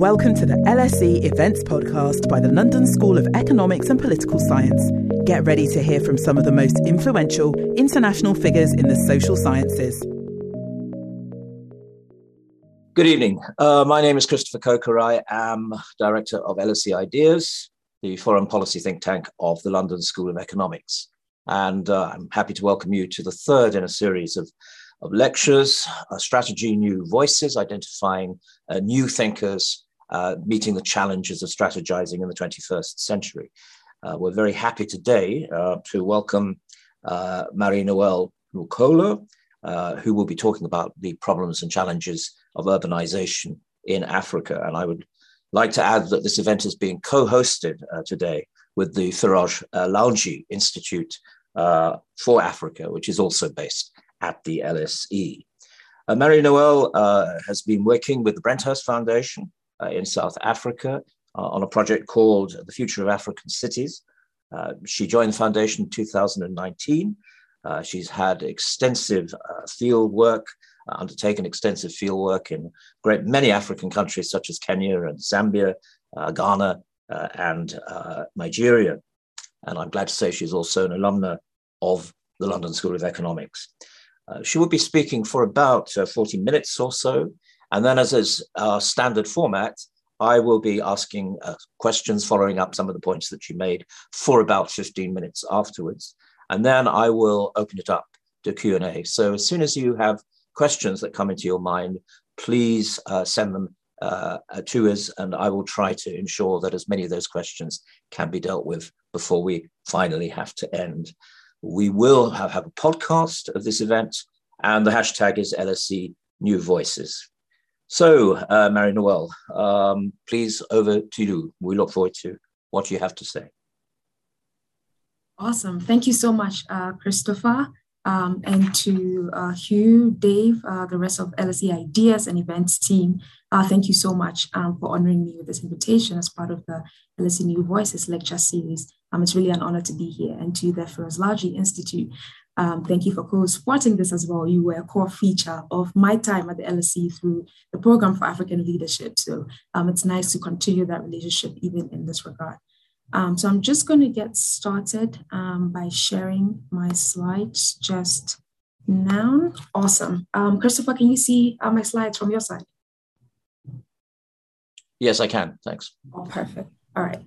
Welcome to the LSE Events Podcast by the London School of Economics and Political Science. Get ready to hear from some of the most influential international figures in the social sciences. Good evening. Uh, my name is Christopher Coker. I am Director of LSE Ideas, the foreign policy think tank of the London School of Economics. And uh, I'm happy to welcome you to the third in a series of of lectures, strategy, new voices, identifying uh, new thinkers, uh, meeting the challenges of strategizing in the 21st century. Uh, we're very happy today uh, to welcome uh, Marie-Noëlle Nwokolo, who will be talking about the problems and challenges of urbanization in Africa. And I would like to add that this event is being co-hosted today with the Firoz Lalji Institute for Africa, which is also based at the LSE. Uh, Marie-Noëlle uh, has been working with the Brenthurst Foundation uh, in South Africa uh, on a project called The Future of African Cities. Uh, she joined the foundation in 2019. Uh, she's had extensive field work, undertaken extensive field work in great many African countries such as Kenya and Zambia, Ghana, and Nigeria. And I'm glad to say she's also an alumna of the London School of Economics. Uh, she will be speaking for about uh, 40 minutes or so. And then, as is our standard format, I will be asking uh, questions following up some of the points that you made for about 15 minutes afterwards. And then I will open it up to Q&A. So as soon as you have questions that come into your mind, please uh, send them uh, to us, and I will try to ensure that as many of those questions can be dealt with before we finally have to end. We will have, have a podcast of this event, and the hashtag is LSE New Voices. So, uh, Marie-Noëlle, um, please over to you. We look forward to what you have to say. Awesome. Thank you so much, uh, Christopher. Um, and to uh, Hugh, Dave, uh, the rest of LSE Ideas and Events team, uh, thank you so much um, for honoring me with this invitation as part of the LSE New Voices lecture series. Um, it's really an honor to be here. And to the Firoz Lalji Institute, um, thank you for co-supporting this as well. You were a core feature of my time at the LSE through the Program for African Leadership. So um, it's nice to continue that relationship even in this regard. Um, so I'm just going to get started um, by sharing my slides just now. Awesome. Um, Christopher, can you see uh, my slides from your side? Yes, I can. Thanks. Oh, perfect. All right.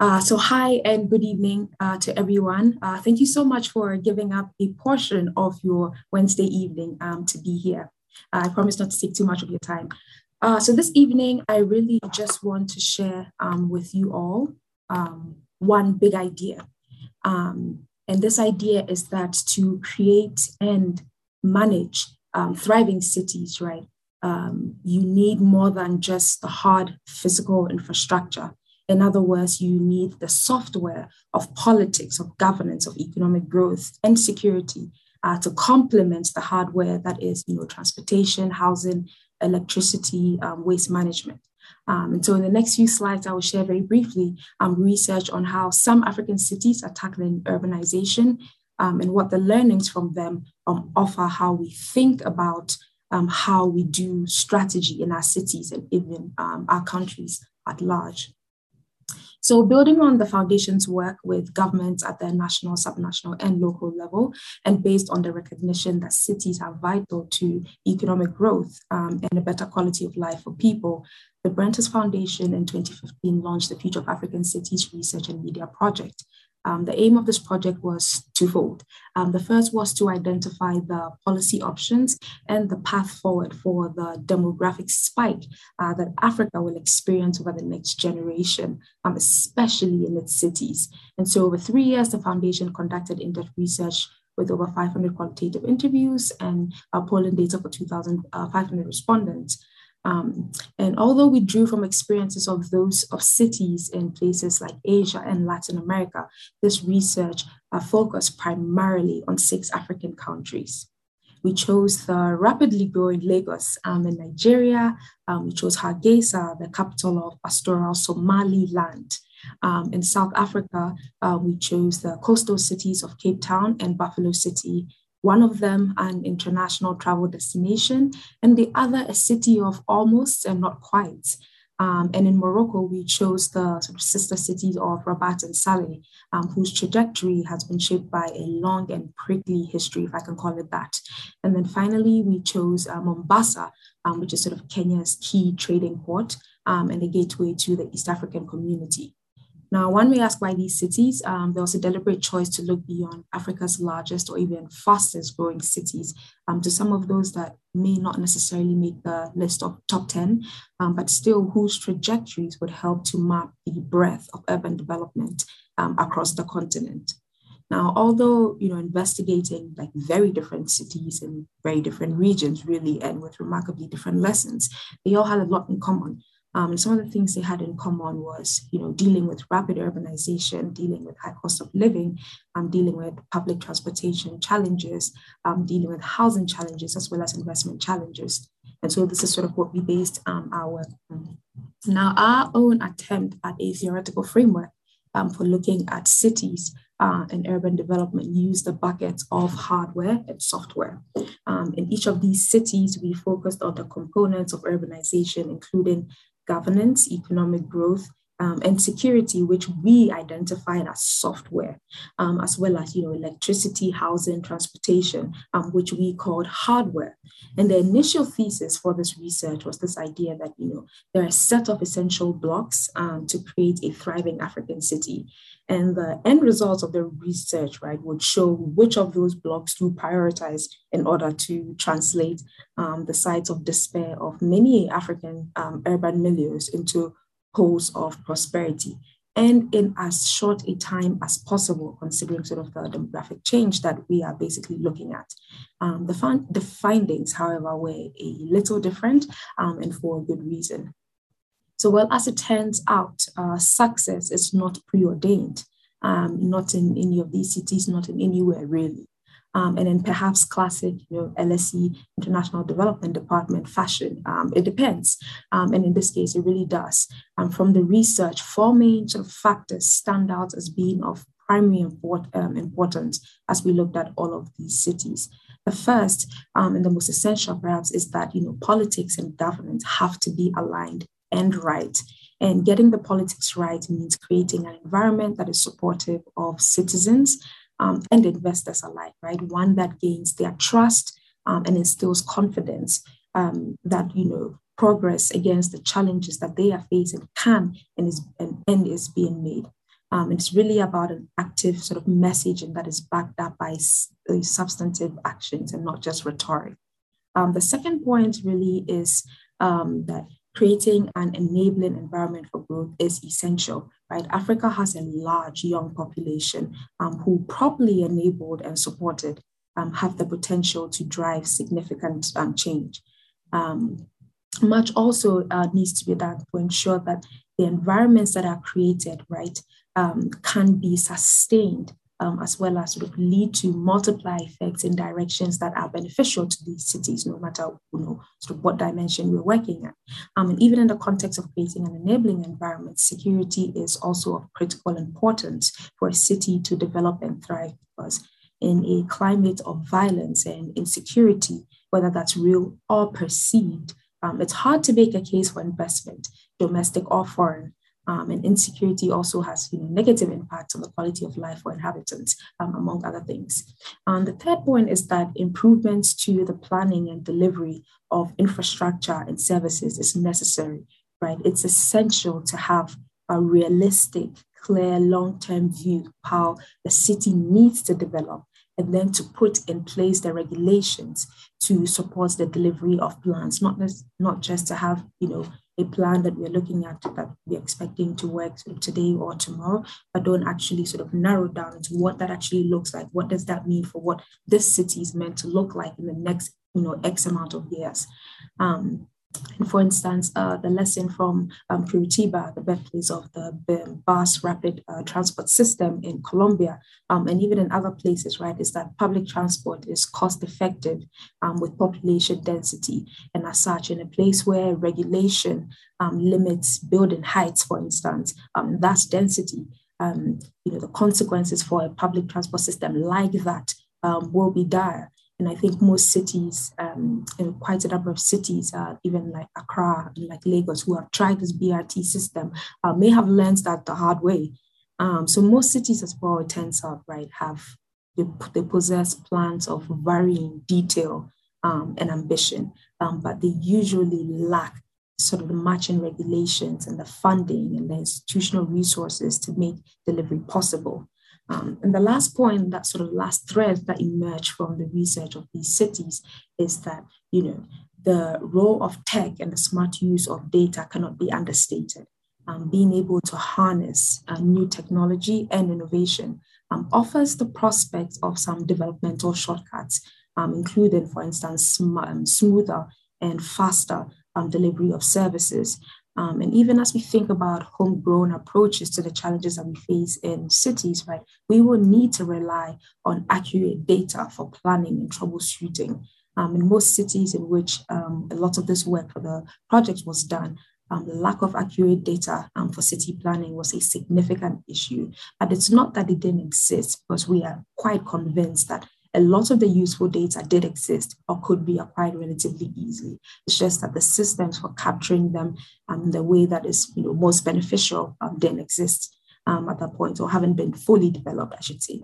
Uh, so, hi and good evening uh, to everyone. Uh, thank you so much for giving up a portion of your Wednesday evening um, to be here. I promise not to take too much of your time. Uh, so, this evening, I really just want to share um, with you all um, one big idea. Um, and this idea is that to create and manage um, thriving cities, right, um, you need more than just the hard physical infrastructure. In other words, you need the software of politics, of governance, of economic growth and security uh, to complement the hardware that is, you know, transportation, housing, electricity, um, waste management. Um, and so in the next few slides, I will share very briefly um, research on how some African cities are tackling urbanization um, and what the learnings from them um, offer how we think about um, how we do strategy in our cities and even our countries at large. So, building on the foundation's work with governments at the national, subnational, and local level, and based on the recognition that cities are vital to economic growth um, and a better quality of life for people, the Brenthurst Foundation in 2015 launched the Future of African Cities Research and Media Project, um, the aim of this project was twofold. Um, the first was to identify the policy options and the path forward for the demographic spike uh, that Africa will experience over the next generation, um, especially in its cities. And so, over three years, the foundation conducted in depth research with over 500 qualitative interviews and uh, polling data for 2,500 uh, respondents. Um, and although we drew from experiences of those of cities in places like Asia and Latin America, this research uh, focused primarily on six African countries. We chose the rapidly growing Lagos um, in Nigeria. Um, we chose Hargeisa, the capital of pastoral Somaliland. Um, in South Africa, uh, we chose the coastal cities of Cape Town and Buffalo City one of them an international travel destination, and the other a city of almost and not quite. Um, and in Morocco, we chose the sort of sister cities of Rabat and Salé, um, whose trajectory has been shaped by a long and prickly history, if I can call it that. And then finally, we chose uh, Mombasa, um, which is sort of Kenya's key trading port um, and a gateway to the East African community. Now, one may ask why these cities. Um, there was a deliberate choice to look beyond Africa's largest or even fastest growing cities um, to some of those that may not necessarily make the list of top 10, um, but still whose trajectories would help to map the breadth of urban development um, across the continent. Now, although you know investigating like very different cities in very different regions, really, and with remarkably different lessons, they all had a lot in common. Um, some of the things they had in common was, you know, dealing with rapid urbanization, dealing with high cost of living, um, dealing with public transportation challenges, um, dealing with housing challenges, as well as investment challenges. And so this is sort of what we based um, our work on. Now, our own attempt at a theoretical framework um, for looking at cities uh, and urban development use the buckets of hardware and software. Um, in each of these cities, we focused on the components of urbanization, including governance, economic growth, um, and security, which we identified as software, um, as well as you know electricity, housing, transportation, um, which we called hardware. And the initial thesis for this research was this idea that you know there are a set of essential blocks um, to create a thriving African city, and the end results of the research, right, would show which of those blocks to prioritize in order to translate um, the sites of despair of many African um, urban milieux into poles of prosperity. And in as short a time as possible, considering sort of the demographic change that we are basically looking at. Um, the, fun- the findings, however, were a little different um, and for a good reason. So, well, as it turns out, uh, success is not preordained, um, not in any of these cities, not in anywhere really. Um, and then perhaps classic, you know, LSE International Development Department fashion. Um, it depends, um, and in this case, it really does. And from the research, four main sort of factors stand out as being of primary import, um, importance as we looked at all of these cities. The first um, and the most essential, perhaps, is that you know politics and governance have to be aligned and right. And getting the politics right means creating an environment that is supportive of citizens um, and investors alike, right? One that gains their trust um, and instills confidence um, that, you know, progress against the challenges that they are facing can and is, and, and is being made. Um, it's really about an active sort of messaging that is backed up by substantive actions and not just rhetoric. Um, the second point really is um, that creating an enabling environment for growth is essential, right? Africa has a large young population um, who, properly enabled and supported, um, have the potential to drive significant um, change. Um, much also uh, needs to be done to ensure that the environments that are created, right, um, can be sustained um, as well as sort of lead to multiply effects in directions that are beneficial to these cities, no matter you know sort of what dimension we're working at. Um, and even in the context of creating an enabling environment, security is also of critical importance for a city to develop and thrive because in a climate of violence and insecurity, whether that's real or perceived, um, it's hard to make a case for investment, domestic or foreign, um, and insecurity also has you know, negative impacts on the quality of life for inhabitants, um, among other things. And the third point is that improvements to the planning and delivery of infrastructure and services is necessary, right? It's essential to have a realistic, clear, long-term view of how the city needs to develop and then to put in place the regulations to support the delivery of plans, not, not just to have, you know, a plan that we're looking at that we're expecting to work today or tomorrow, but don't actually sort of narrow down into what that actually looks like. What does that mean for what this city is meant to look like in the next, you know, X amount of years? Um, for instance, uh, the lesson from um, Curitiba, the birthplace of the bus rapid uh, transport system in Colombia, um, and even in other places, right, is that public transport is cost effective um, with population density. And as such, in a place where regulation um, limits building heights, for instance, um, that's density. Um, you know, the consequences for a public transport system like that um, will be dire. And I think most cities, um, quite a number of cities, uh, even like Accra and like Lagos, who have tried this BRT system, uh, may have learned that the hard way. Um, so most cities, as well, it turns out, right, have they, they possess plans of varying detail um, and ambition, um, but they usually lack sort of the matching regulations and the funding and the institutional resources to make delivery possible. Um, and the last point, that sort of last thread that emerged from the research of these cities is that, you know, the role of tech and the smart use of data cannot be understated. Um, being able to harness uh, new technology and innovation um, offers the prospect of some developmental shortcuts, um, including, for instance, sm- um, smoother and faster um, delivery of services. Um, and even as we think about homegrown approaches to the challenges that we face in cities, right, we will need to rely on accurate data for planning and troubleshooting. Um, in most cities in which um, a lot of this work for the project was done, um, the lack of accurate data um, for city planning was a significant issue. But it's not that it didn't exist, because we are quite convinced that a lot of the useful data did exist or could be acquired relatively easily. It's just that the systems for capturing them in the way that is you know, most beneficial um, didn't exist um, at that point or haven't been fully developed, I should say.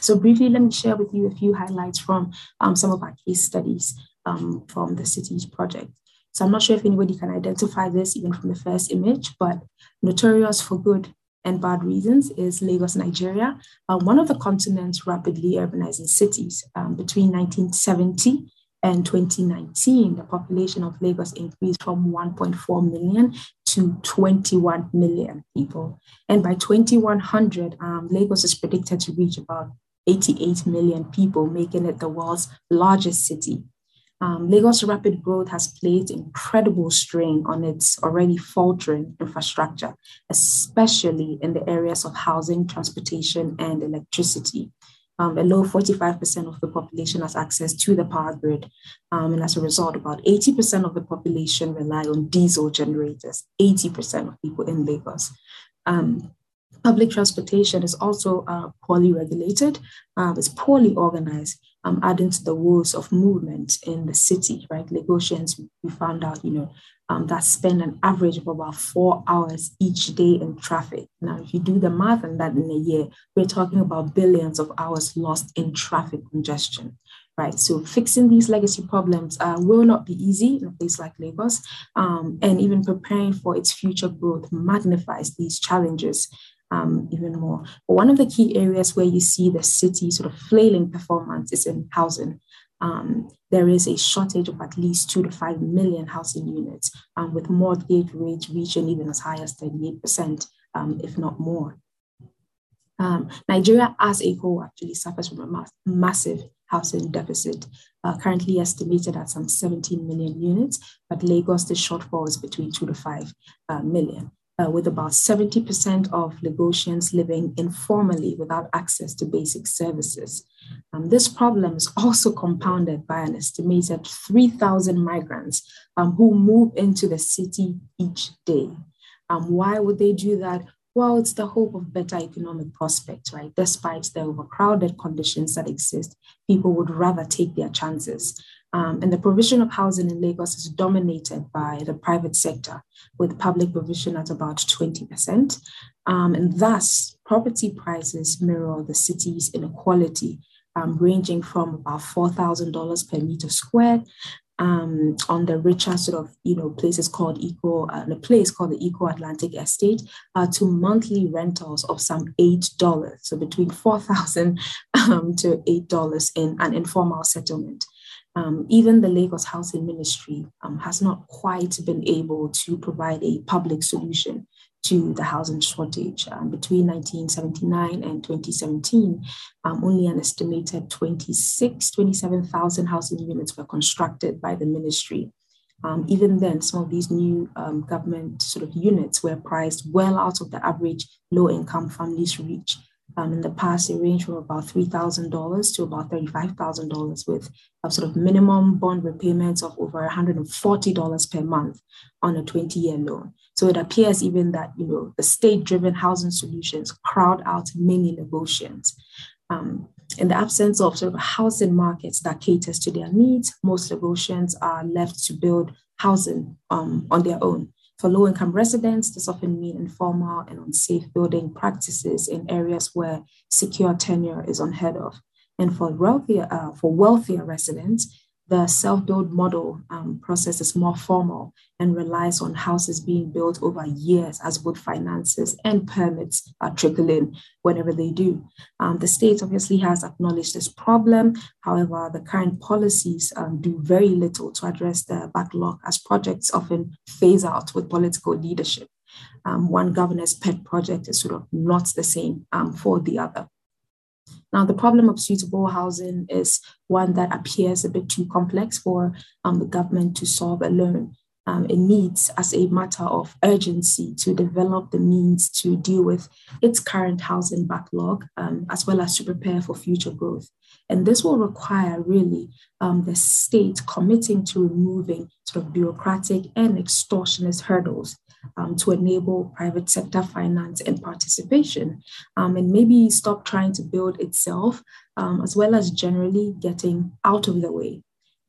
So briefly, let me share with you a few highlights from um, some of our case studies um, from the cities project. So I'm not sure if anybody can identify this even from the first image, but notorious for good and bad reasons is Lagos, Nigeria, uh, one of the continent's rapidly urbanizing cities. Um, between 1970 and 2019, the population of Lagos increased from 1.4 million to 21 million people. And by 2100, um, Lagos is predicted to reach about 88 million people, making it the world's largest city um, Lagos' rapid growth has placed incredible strain on its already faltering infrastructure, especially in the areas of housing, transportation, and electricity. Um, below 45% of the population has access to the power grid. Um, and as a result, about 80% of the population rely on diesel generators, 80% of people in Lagos. Um, public transportation is also uh, poorly regulated, uh, it's poorly organized, um, adding to the woes of movement in the city, right? Lagosians, we found out, you know, um, that spend an average of about four hours each day in traffic. Now, if you do the math on that in a year, we're talking about billions of hours lost in traffic congestion, right? So fixing these legacy problems uh, will not be easy in a place like Lagos, um, and even preparing for its future growth magnifies these challenges um, even more. But one of the key areas where you see the city sort of flailing performance is in housing. Um, there is a shortage of at least two to five million housing units, um, with mortgage rates reaching even as high as 38%, um, if not more. Um, Nigeria as a whole actually suffers from a mass- massive housing deficit, uh, currently estimated at some 17 million units, but Lagos, the shortfall is between two to five uh, million uh, with about 70% of Lagosians living informally without access to basic services. Um, this problem is also compounded by an estimated 3,000 migrants um, who move into the city each day. Um, why would they do that? Well, it's the hope of better economic prospects, right? Despite the overcrowded conditions that exist, people would rather take their chances. Um, and the provision of housing in Lagos is dominated by the private sector, with public provision at about 20%. Um, and thus, property prices mirror the city's inequality, um, ranging from about $4,000 per meter squared um, on the richer sort of you know places called Eko, uh, a place called the Eko Atlantic Estate, uh, to monthly rentals of some eight dollars, so between four thousand um, to eight dollars in an informal settlement. Um, even the Lagos Housing Ministry um, has not quite been able to provide a public solution to the housing shortage. Um, between 1979 and 2017, um, only an estimated 26, 27,000 housing units were constructed by the ministry. Um, even then, some of these new um, government sort of units were priced well out of the average low income families' reach. Um, in the past, they range from about $3,000 to about $35,000 with a sort of minimum bond repayments of over $140 per month on a 20 year loan. So it appears even that, you know, the state driven housing solutions crowd out many Lagosians. Um, in the absence of sort of housing markets that caters to their needs, most Lagosians are left to build housing um, on their own. For low income residents, this often means informal and unsafe building practices in areas where secure tenure is unheard of. And for wealthier, uh, for wealthier residents, the self-build model um, process is more formal and relies on houses being built over years as both finances and permits are trickling whenever they do. Um, the state obviously has acknowledged this problem. However, the current policies um, do very little to address the backlog as projects often phase out with political leadership. Um, one governor's pet project is sort of not the same um, for the other. Now, the problem of suitable housing is one that appears a bit too complex for um, the government to solve alone. Um, it needs, as a matter of urgency, to develop the means to deal with its current housing backlog, um, as well as to prepare for future growth. And this will require really um, the state committing to removing sort of bureaucratic and extortionist hurdles um, to enable private sector finance and participation, um, and maybe stop trying to build itself, um, as well as generally getting out of the way.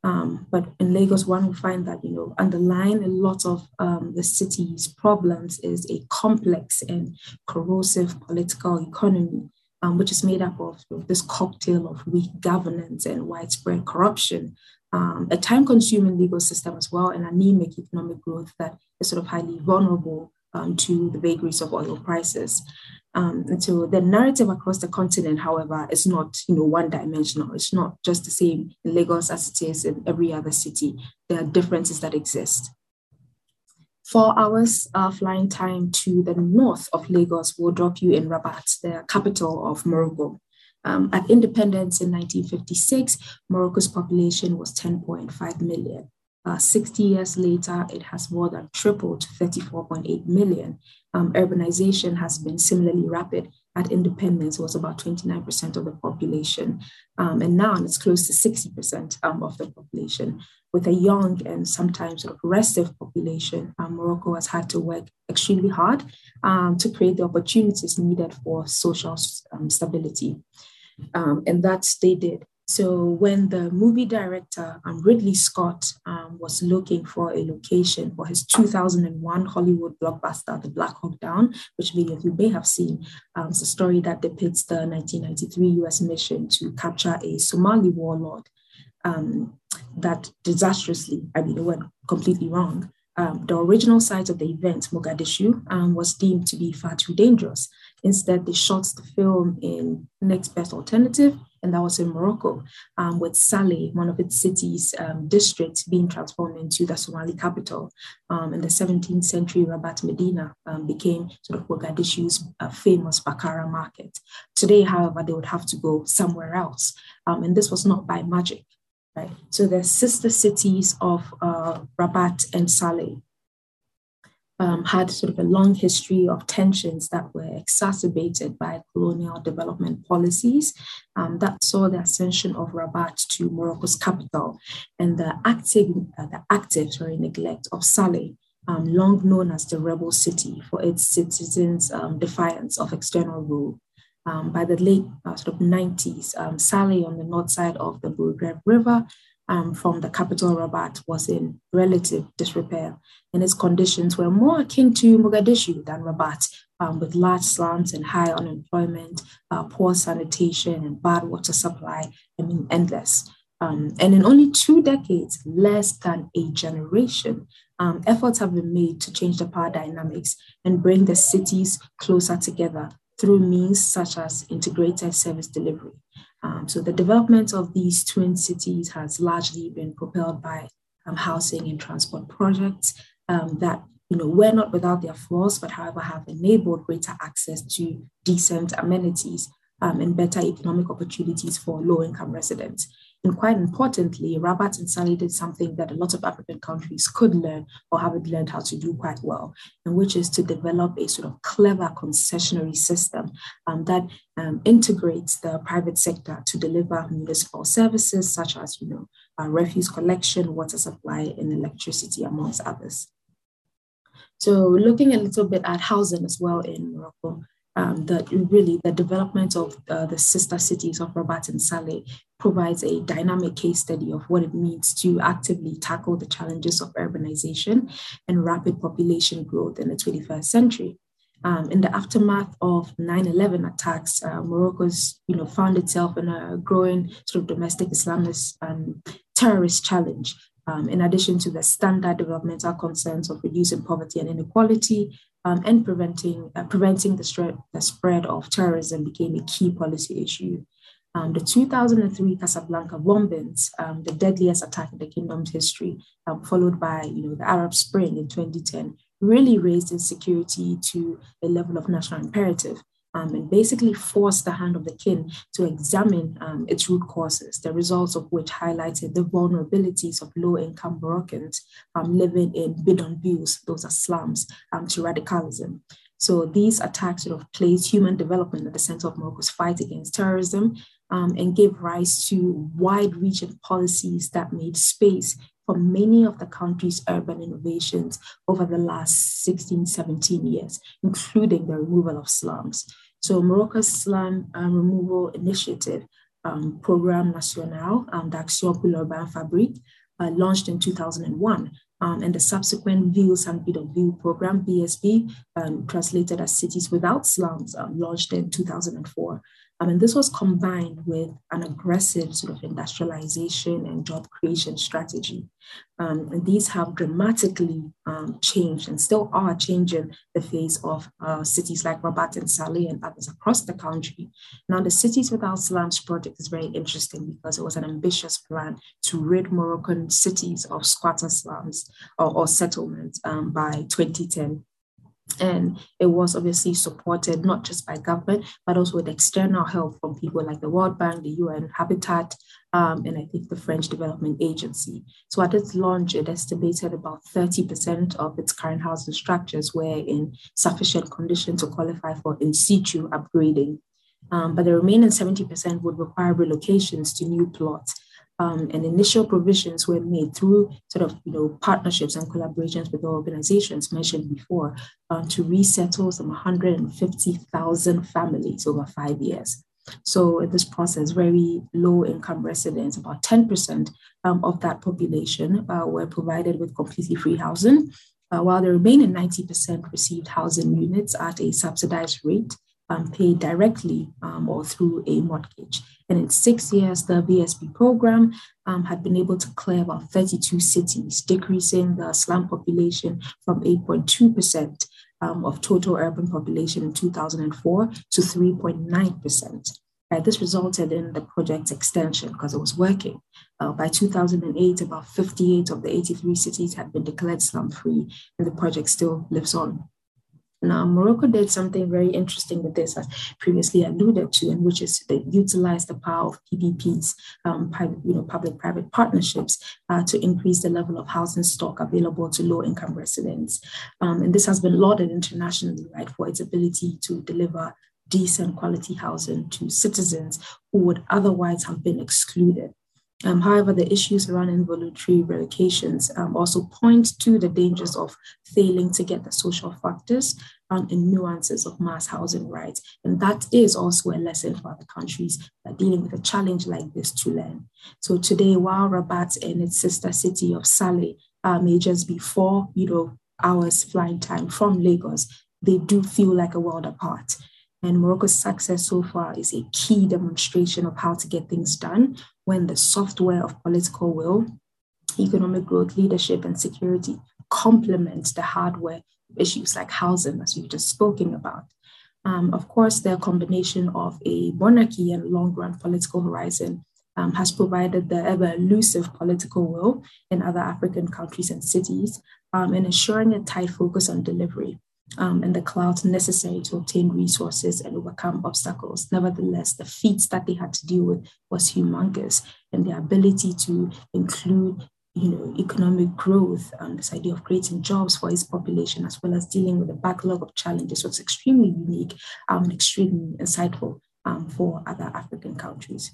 Um, but in Lagos, one will find that you know underlying a lot of um, the city's problems is a complex and corrosive political economy. Um, which is made up of, of this cocktail of weak governance and widespread corruption, um, a time consuming legal system as well, and anemic economic growth that is sort of highly vulnerable um, to the vagaries of oil prices. Um, and so the narrative across the continent, however, is not you know one dimensional. It's not just the same in Lagos as it is in every other city. There are differences that exist. Four hours uh, flying time to the north of Lagos will drop you in Rabat, the capital of Morocco. Um, at independence in 1956, Morocco's population was 10.5 million. Uh, 60 years later, it has more than tripled to 34.8 million. Um, urbanization has been similarly rapid. At independence, it was about 29% of the population. Um, and now it's close to 60% um, of the population. With a young and sometimes aggressive population, um, Morocco has had to work extremely hard um, to create the opportunities needed for social um, and that they did. So when the movie director um, Ridley Scott um, was looking for a location for his 2001 Hollywood blockbuster, The Black Hawk Down, which many of you may have seen, um, it's a story that depicts the 1993 U.S. mission to capture a Somali warlord um, that disastrously, I mean, it went completely wrong. Um, the original site of the event, Mogadishu, um, was deemed to be far too dangerous. Instead, they shot the film in next best alternative, and that was in Morocco, um, with Salé, one of its cities, um, districts, being transformed into the Somali capital. Um, in the 17th century, Rabat Medina um, became sort of Mogadishu's uh, famous Bakara market. Today, however, they would have to go somewhere else. Um, and this was not by magic, right? So the sister cities of uh, Rabat and Salé um, had sort of a long history of tensions that were exacerbated by colonial development policies um, that saw the ascension of Rabat to Morocco's capital and the active, uh, the active sorry, neglect of Salé, um, long known as the rebel city for its citizens' um, defiance of external rule. Um, by the late uh, sort of 90s, um, Salé on the north side of the Bou Regreg River um, from the capital Rabat was in relative disrepair, and its conditions were more akin to Mogadishu than Rabat, um, with large slums and high unemployment, uh, poor sanitation, and bad water supply. I mean, endless. Um, and in only two decades, less than a generation, um, efforts have been made to change the power dynamics and bring the cities closer together through means such as integrated service delivery. Um, so the development of these twin cities has largely been propelled by um, housing and transport projects um, that you know were not without their flaws, but however have enabled greater access to decent amenities um, and better economic opportunities for low-income residents. And quite importantly, Rabat and Salé did something that a lot of African countries could learn or haven't learned how to do quite well, and which is to develop a sort of clever concessionary system um, that um, integrates the private sector to deliver municipal services such as, you know, uh, refuse collection, water supply, and electricity, amongst others. So looking a little bit at housing as well in Morocco, um, that really the development of uh, the sister cities of Rabat and Salé provides a dynamic case study of what it means to actively tackle the challenges of urbanization and rapid population growth in the 21st century. Um, in the aftermath of 9-11 attacks, uh, Morocco's you know, found itself in a growing sort of domestic Islamist um, terrorist challenge. Um, in addition to the standard developmental concerns of reducing poverty and inequality, um, and preventing, uh, preventing the, spread, the spread of terrorism became a key policy issue. Um, the 2003 Casablanca bombings, um, the deadliest attack in the kingdom's history, um, followed by you know, the Arab Spring in 2010, really raised insecurity to a level of national imperative um, and basically forced the hand of the king to examine um, its root causes, the results of which highlighted the vulnerabilities of low income Moroccans um, living in bidonvilles, those are slums, um, to radicalism. So these attacks sort of placed human development at the center of Morocco's fight against terrorism um, and gave rise to wide reaching policies that made space for many of the country's urban innovations over the last 16, 17 years, including the removal of slums. So Morocco's slum um, removal initiative, um, Programme National um, d'Action pour l'Urbain Fabrique, uh, launched in 2001, um, and the subsequent Villes and Bidonville program, VSB, um, translated as Cities Without Slums, um, launched in 2004. Um, and this was combined with an aggressive sort of industrialization and job creation strategy. Um, and these have dramatically um, changed and still are changing the face of uh, cities like Rabat and Salé and others across the country. Now, the Cities Without Slums project is very interesting because it was an ambitious plan to rid Moroccan cities of squatter slums or, or settlements um, by 2010. And it was obviously supported not just by government, but also with external help from people like the World Bank, the UN Habitat, um, and I think the French Development Agency. So at its launch, it estimated about 30% of its current housing structures were in sufficient condition to qualify for in situ upgrading. Um, but the remaining 70% would require relocations to new plots um, and initial provisions were made through sort of you know partnerships and collaborations with the organizations mentioned before um, to resettle some 150,000 families over five years. So in this process, very low income residents, about 10% um, of that population uh, were provided with completely free housing, uh, while the remaining 90% received housing units at a subsidized rate um, paid directly um, or through a mortgage. And in six years, the VSB program um, had been able to clear about 32 cities, decreasing the slum population from 8.2% um, of total urban population in 2004 to 3.9%. Right, this resulted in the project's extension because it was working. Uh, by 2008, about 58 of the 83 cities had been declared slum free, and the project still lives on. Now, Morocco did something very interesting with this, as previously alluded to, and which is they utilized the power of PPPs, um, you know, public-private partnerships, uh, to increase the level of housing stock available to low-income residents. Um, and this has been lauded internationally, right, for its ability to deliver decent quality housing to citizens who would otherwise have been excluded. Um, however, the issues around involuntary relocations um, also point to the dangers of failing to get the social factors and nuances of mass housing rights. And that is also a lesson for other countries that dealing with a challenge like this to learn. So today, while Rabat and its sister city of Salé uh, may just be four you know, hours flying time from Lagos, they do feel like a world apart. And Morocco's success so far is a key demonstration of how to get things done when the software of political will, economic growth, leadership, and security complement the hardware issues like housing, as we've just spoken about. Um, of course, the combination of a monarchy and long run political horizon um, has provided the ever elusive political will in other African countries and cities um, and ensuring a tight focus on delivery um, and the clout necessary to obtain resources and overcome obstacles. Nevertheless, the feats that they had to deal with was humongous, and their ability to include you know, economic growth and this idea of creating jobs for its population, as well as dealing with a backlog of challenges, was extremely unique um, and extremely insightful um, for other African countries.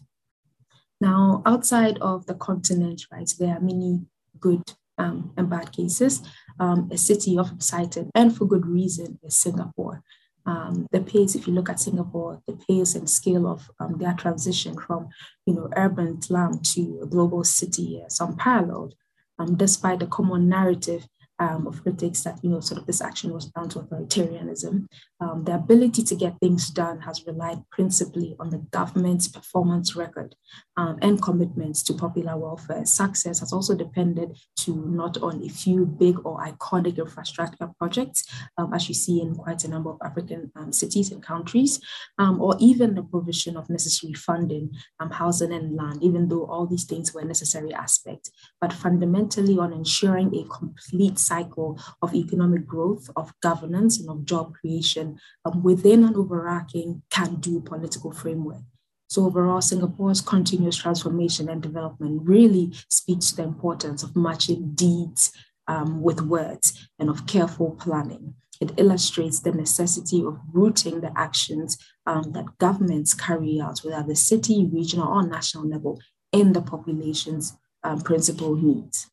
Now, outside of the continent, right, there are many good um, and bad cases. Um, a city often cited, and for good reason, is Singapore. um, the pace, if you look at Singapore, the pace and scale of um, their transition from, you know, urban slum to a global city is unparalleled, um, despite the common narrative um, of critics that you know sort of this action was down to authoritarianism. Um, the ability to get things done has relied principally on the government's performance record um, and commitments to popular welfare. Success has also depended to not on a few big or iconic infrastructure projects, um, as you see in quite a number of African um, cities and countries, um, or even the provision of necessary funding, housing and land, even though all these things were necessary aspects, but fundamentally on ensuring a complete cycle of economic growth, of governance, and of job creation um, within an overarching can do political framework. So, overall, Singapore's continuous transformation and development really speaks to the importance of matching deeds um, with words and of careful planning. It illustrates the necessity of rooting the actions um, that governments carry out, whether at the city, regional, or national level, in the population's um, principal needs.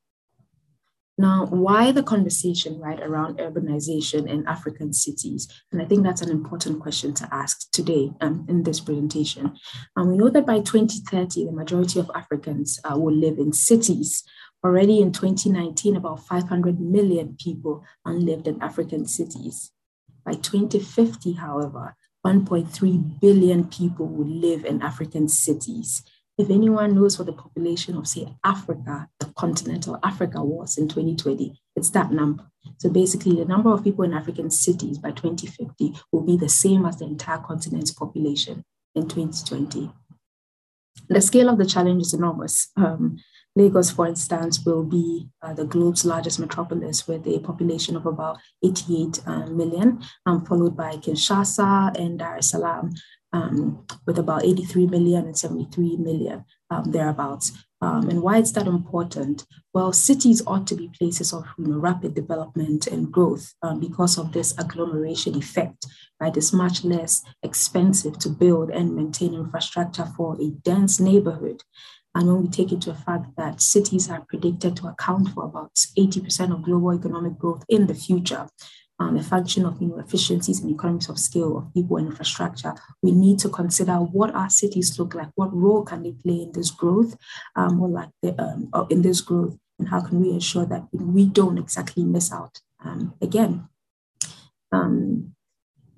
Now, why the conversation right around urbanization in African cities? And I think that's an important question to ask today um, in this presentation. And we know that by 2030, the majority of Africans uh, will live in cities. Already in 2019, about 500 million people lived in African cities. By 2050, however, 1.3 billion people will live in African cities. If anyone knows what the population of, say, Africa, the continental Africa was in 2020, it's that number. So basically, the number of people in African cities by 2050 will be the same as the entire continent's population in 2020. The scale of the challenge is enormous. Um, Lagos, for instance, will be uh, the globe's largest metropolis with a population of about 88 uh, million, um, followed by Kinshasa and Dar es Salaam um, with about 83 million and 73 million um, thereabouts. Um, and why is that important? Well, cities ought to be places of you know, rapid development and growth um, because of this agglomeration effect. Right, it's much less expensive to build and maintain infrastructure for a dense neighborhood. And when we take into the fact that cities are predicted to account for about 80% of global economic growth in the future, um, a function of efficiencies and economies of scale of people and infrastructure, we need to consider what our cities look like, what role can they play in this growth, um, or like the, um, in this growth, and how can we ensure that we don't exactly miss out um, again. Um,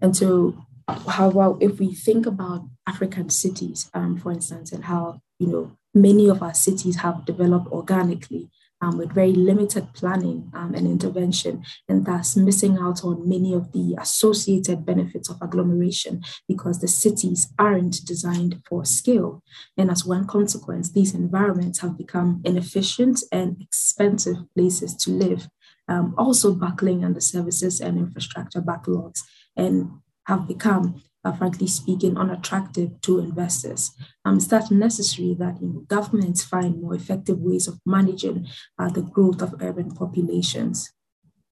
and so, how about if we think about African cities, um, for instance, and how you know many of our cities have developed organically um, with very limited planning um, and intervention, and thus missing out on many of the associated benefits of agglomeration because the cities aren't designed for scale. And as one consequence, these environments have become inefficient and expensive places to live, um, also buckling under services and infrastructure backlogs, and have become are frankly speaking unattractive to investors. Um, it's that necessary that you know, governments find more effective ways of managing uh, the growth of urban populations.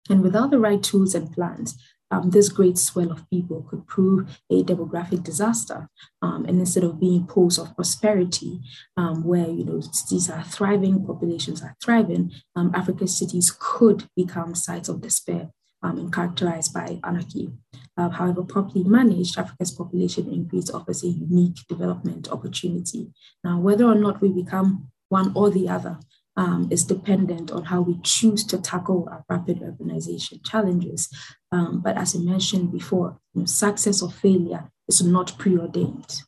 And without the right tools and plans, um, this great swell of people could prove a demographic disaster. Um, and instead of being poles of prosperity, um, where you know cities are thriving, populations are thriving, um, African cities could become sites of despair um, and characterized by anarchy. Uh, however, properly managed, Africa's population increase offers a unique development opportunity. Now, whether or not we become one or the other um, is dependent on how we choose to tackle our rapid urbanization challenges. Um, but as I mentioned before, you know, success or failure is not preordained.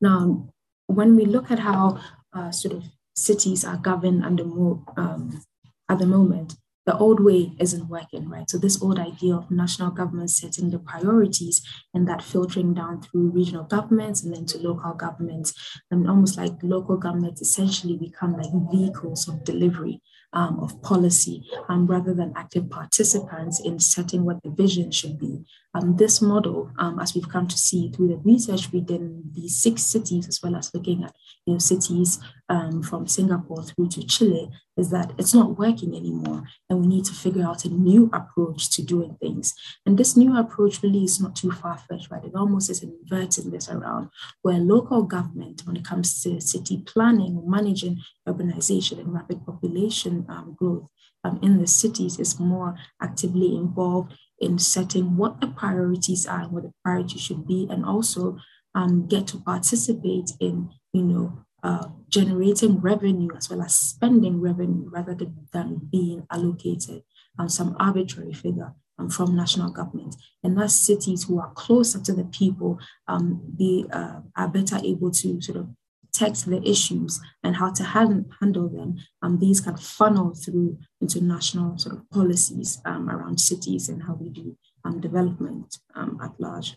Now, when we look at how uh, sort of cities are governed under more, um, at the moment, the old way isn't working, right? So this old idea of national government setting the priorities and that filtering down through regional governments and then to local governments, and almost like local governments essentially become like vehicles of delivery um, of policy um, rather than active participants in setting what the vision should be. Um, this model, um, as we've come to see through the research we did in these six cities, as well as looking at you know, cities um, from Singapore through to Chile, is that it's not working anymore. And we need to figure out a new approach to doing things. And this new approach really is not too far fetched, right? It almost is inverting this around where local government, when it comes to city planning or managing urbanization and rapid population um, growth, um, in the cities is more actively involved in setting what the priorities are and what the priorities should be, and also um, get to participate in, you know, uh, generating revenue as well as spending revenue rather than being allocated on some arbitrary figure um, from national government. And thus cities who are closer to the people, um, they uh, are better able to sort of text the issues and how to hand, handle them, um, these can funnel through into national sort of policies um, around cities and how we do um, development um, at large.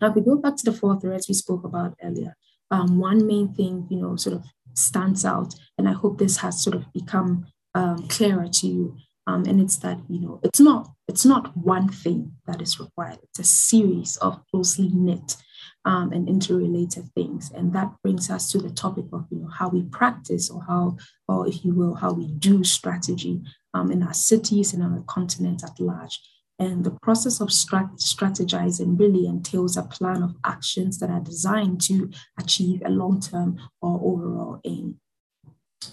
Now, if we go back to the four threads we spoke about earlier, um, one main thing, you know, sort of stands out, and I hope this has sort of become um, clearer to you, um, and it's that you know it's not it's not one thing that is required. It's a series of closely knit um, and interrelated things, and that brings us to the topic of you know how we practice or how or if you will how we do strategy um, in our cities and on the continent at large. And the process of strat- strategizing really entails a plan of actions that are designed to achieve a long-term or overall aim.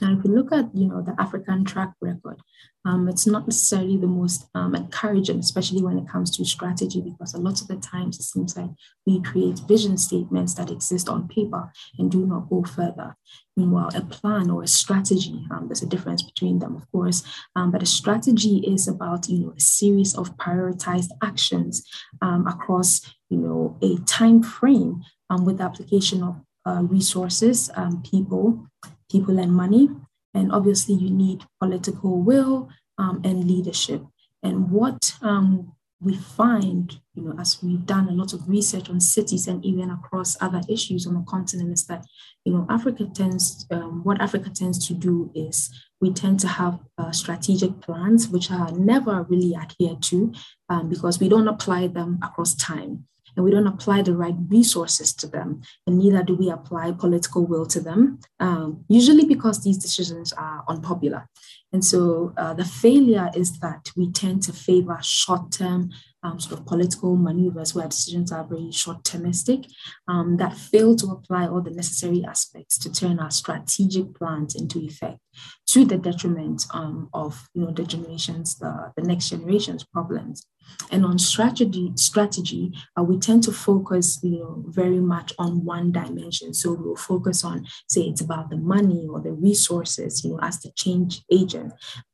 Now, if we look at you know the African track record, um, it's not necessarily the most um, encouraging, especially when it comes to strategy, because a lot of the times it seems like we create vision statements that exist on paper and do not go further. Meanwhile, a plan or a strategy, um, there's a difference between them, of course, um, but a strategy is about you know a series of prioritized actions um, across you know a time frame um, with the application of uh, resources, people, people and money. And obviously, you need political will um, and leadership. And what um, we find, you know, as we've done a lot of research on cities and even across other issues on the continent, is that, you know, Africa tends, um, what Africa tends to do is we tend to have uh, strategic plans which are never really adhered to um, because we don't apply them across time and we don't apply the right resources to them, and neither do we apply political will to them, um, usually because these decisions are unpopular. And so uh, the failure is that we tend to favor short term um, sort of political maneuvers where decisions are very short termistic um, that fail to apply all the necessary aspects to turn our strategic plans into effect to the detriment um, of you know the generations the, the next generation's problems and on strategy, strategy, uh, we tend to focus, you know, very much on one dimension. So we'll focus on, say, it's about the money or the resources, you know, as the change agent.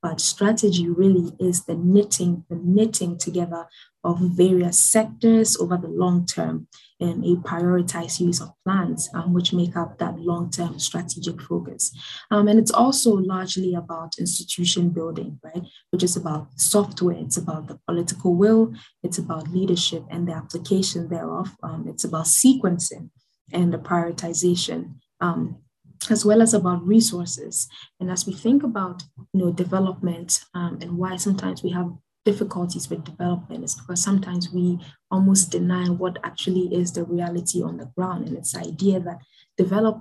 But strategy really is the knitting, the knitting together of various sectors over the long term and a prioritized use of plans, um, which make up that long term strategic focus. Um, and it's also largely about institution building, right? Which is about software, it's about the political will, it's about leadership and the application thereof, um, it's about sequencing and the prioritization. Um, as well as about resources. And as we think about you know, development um, and why sometimes we have difficulties with development is because sometimes we almost deny what actually is the reality on the ground. And it's idea that development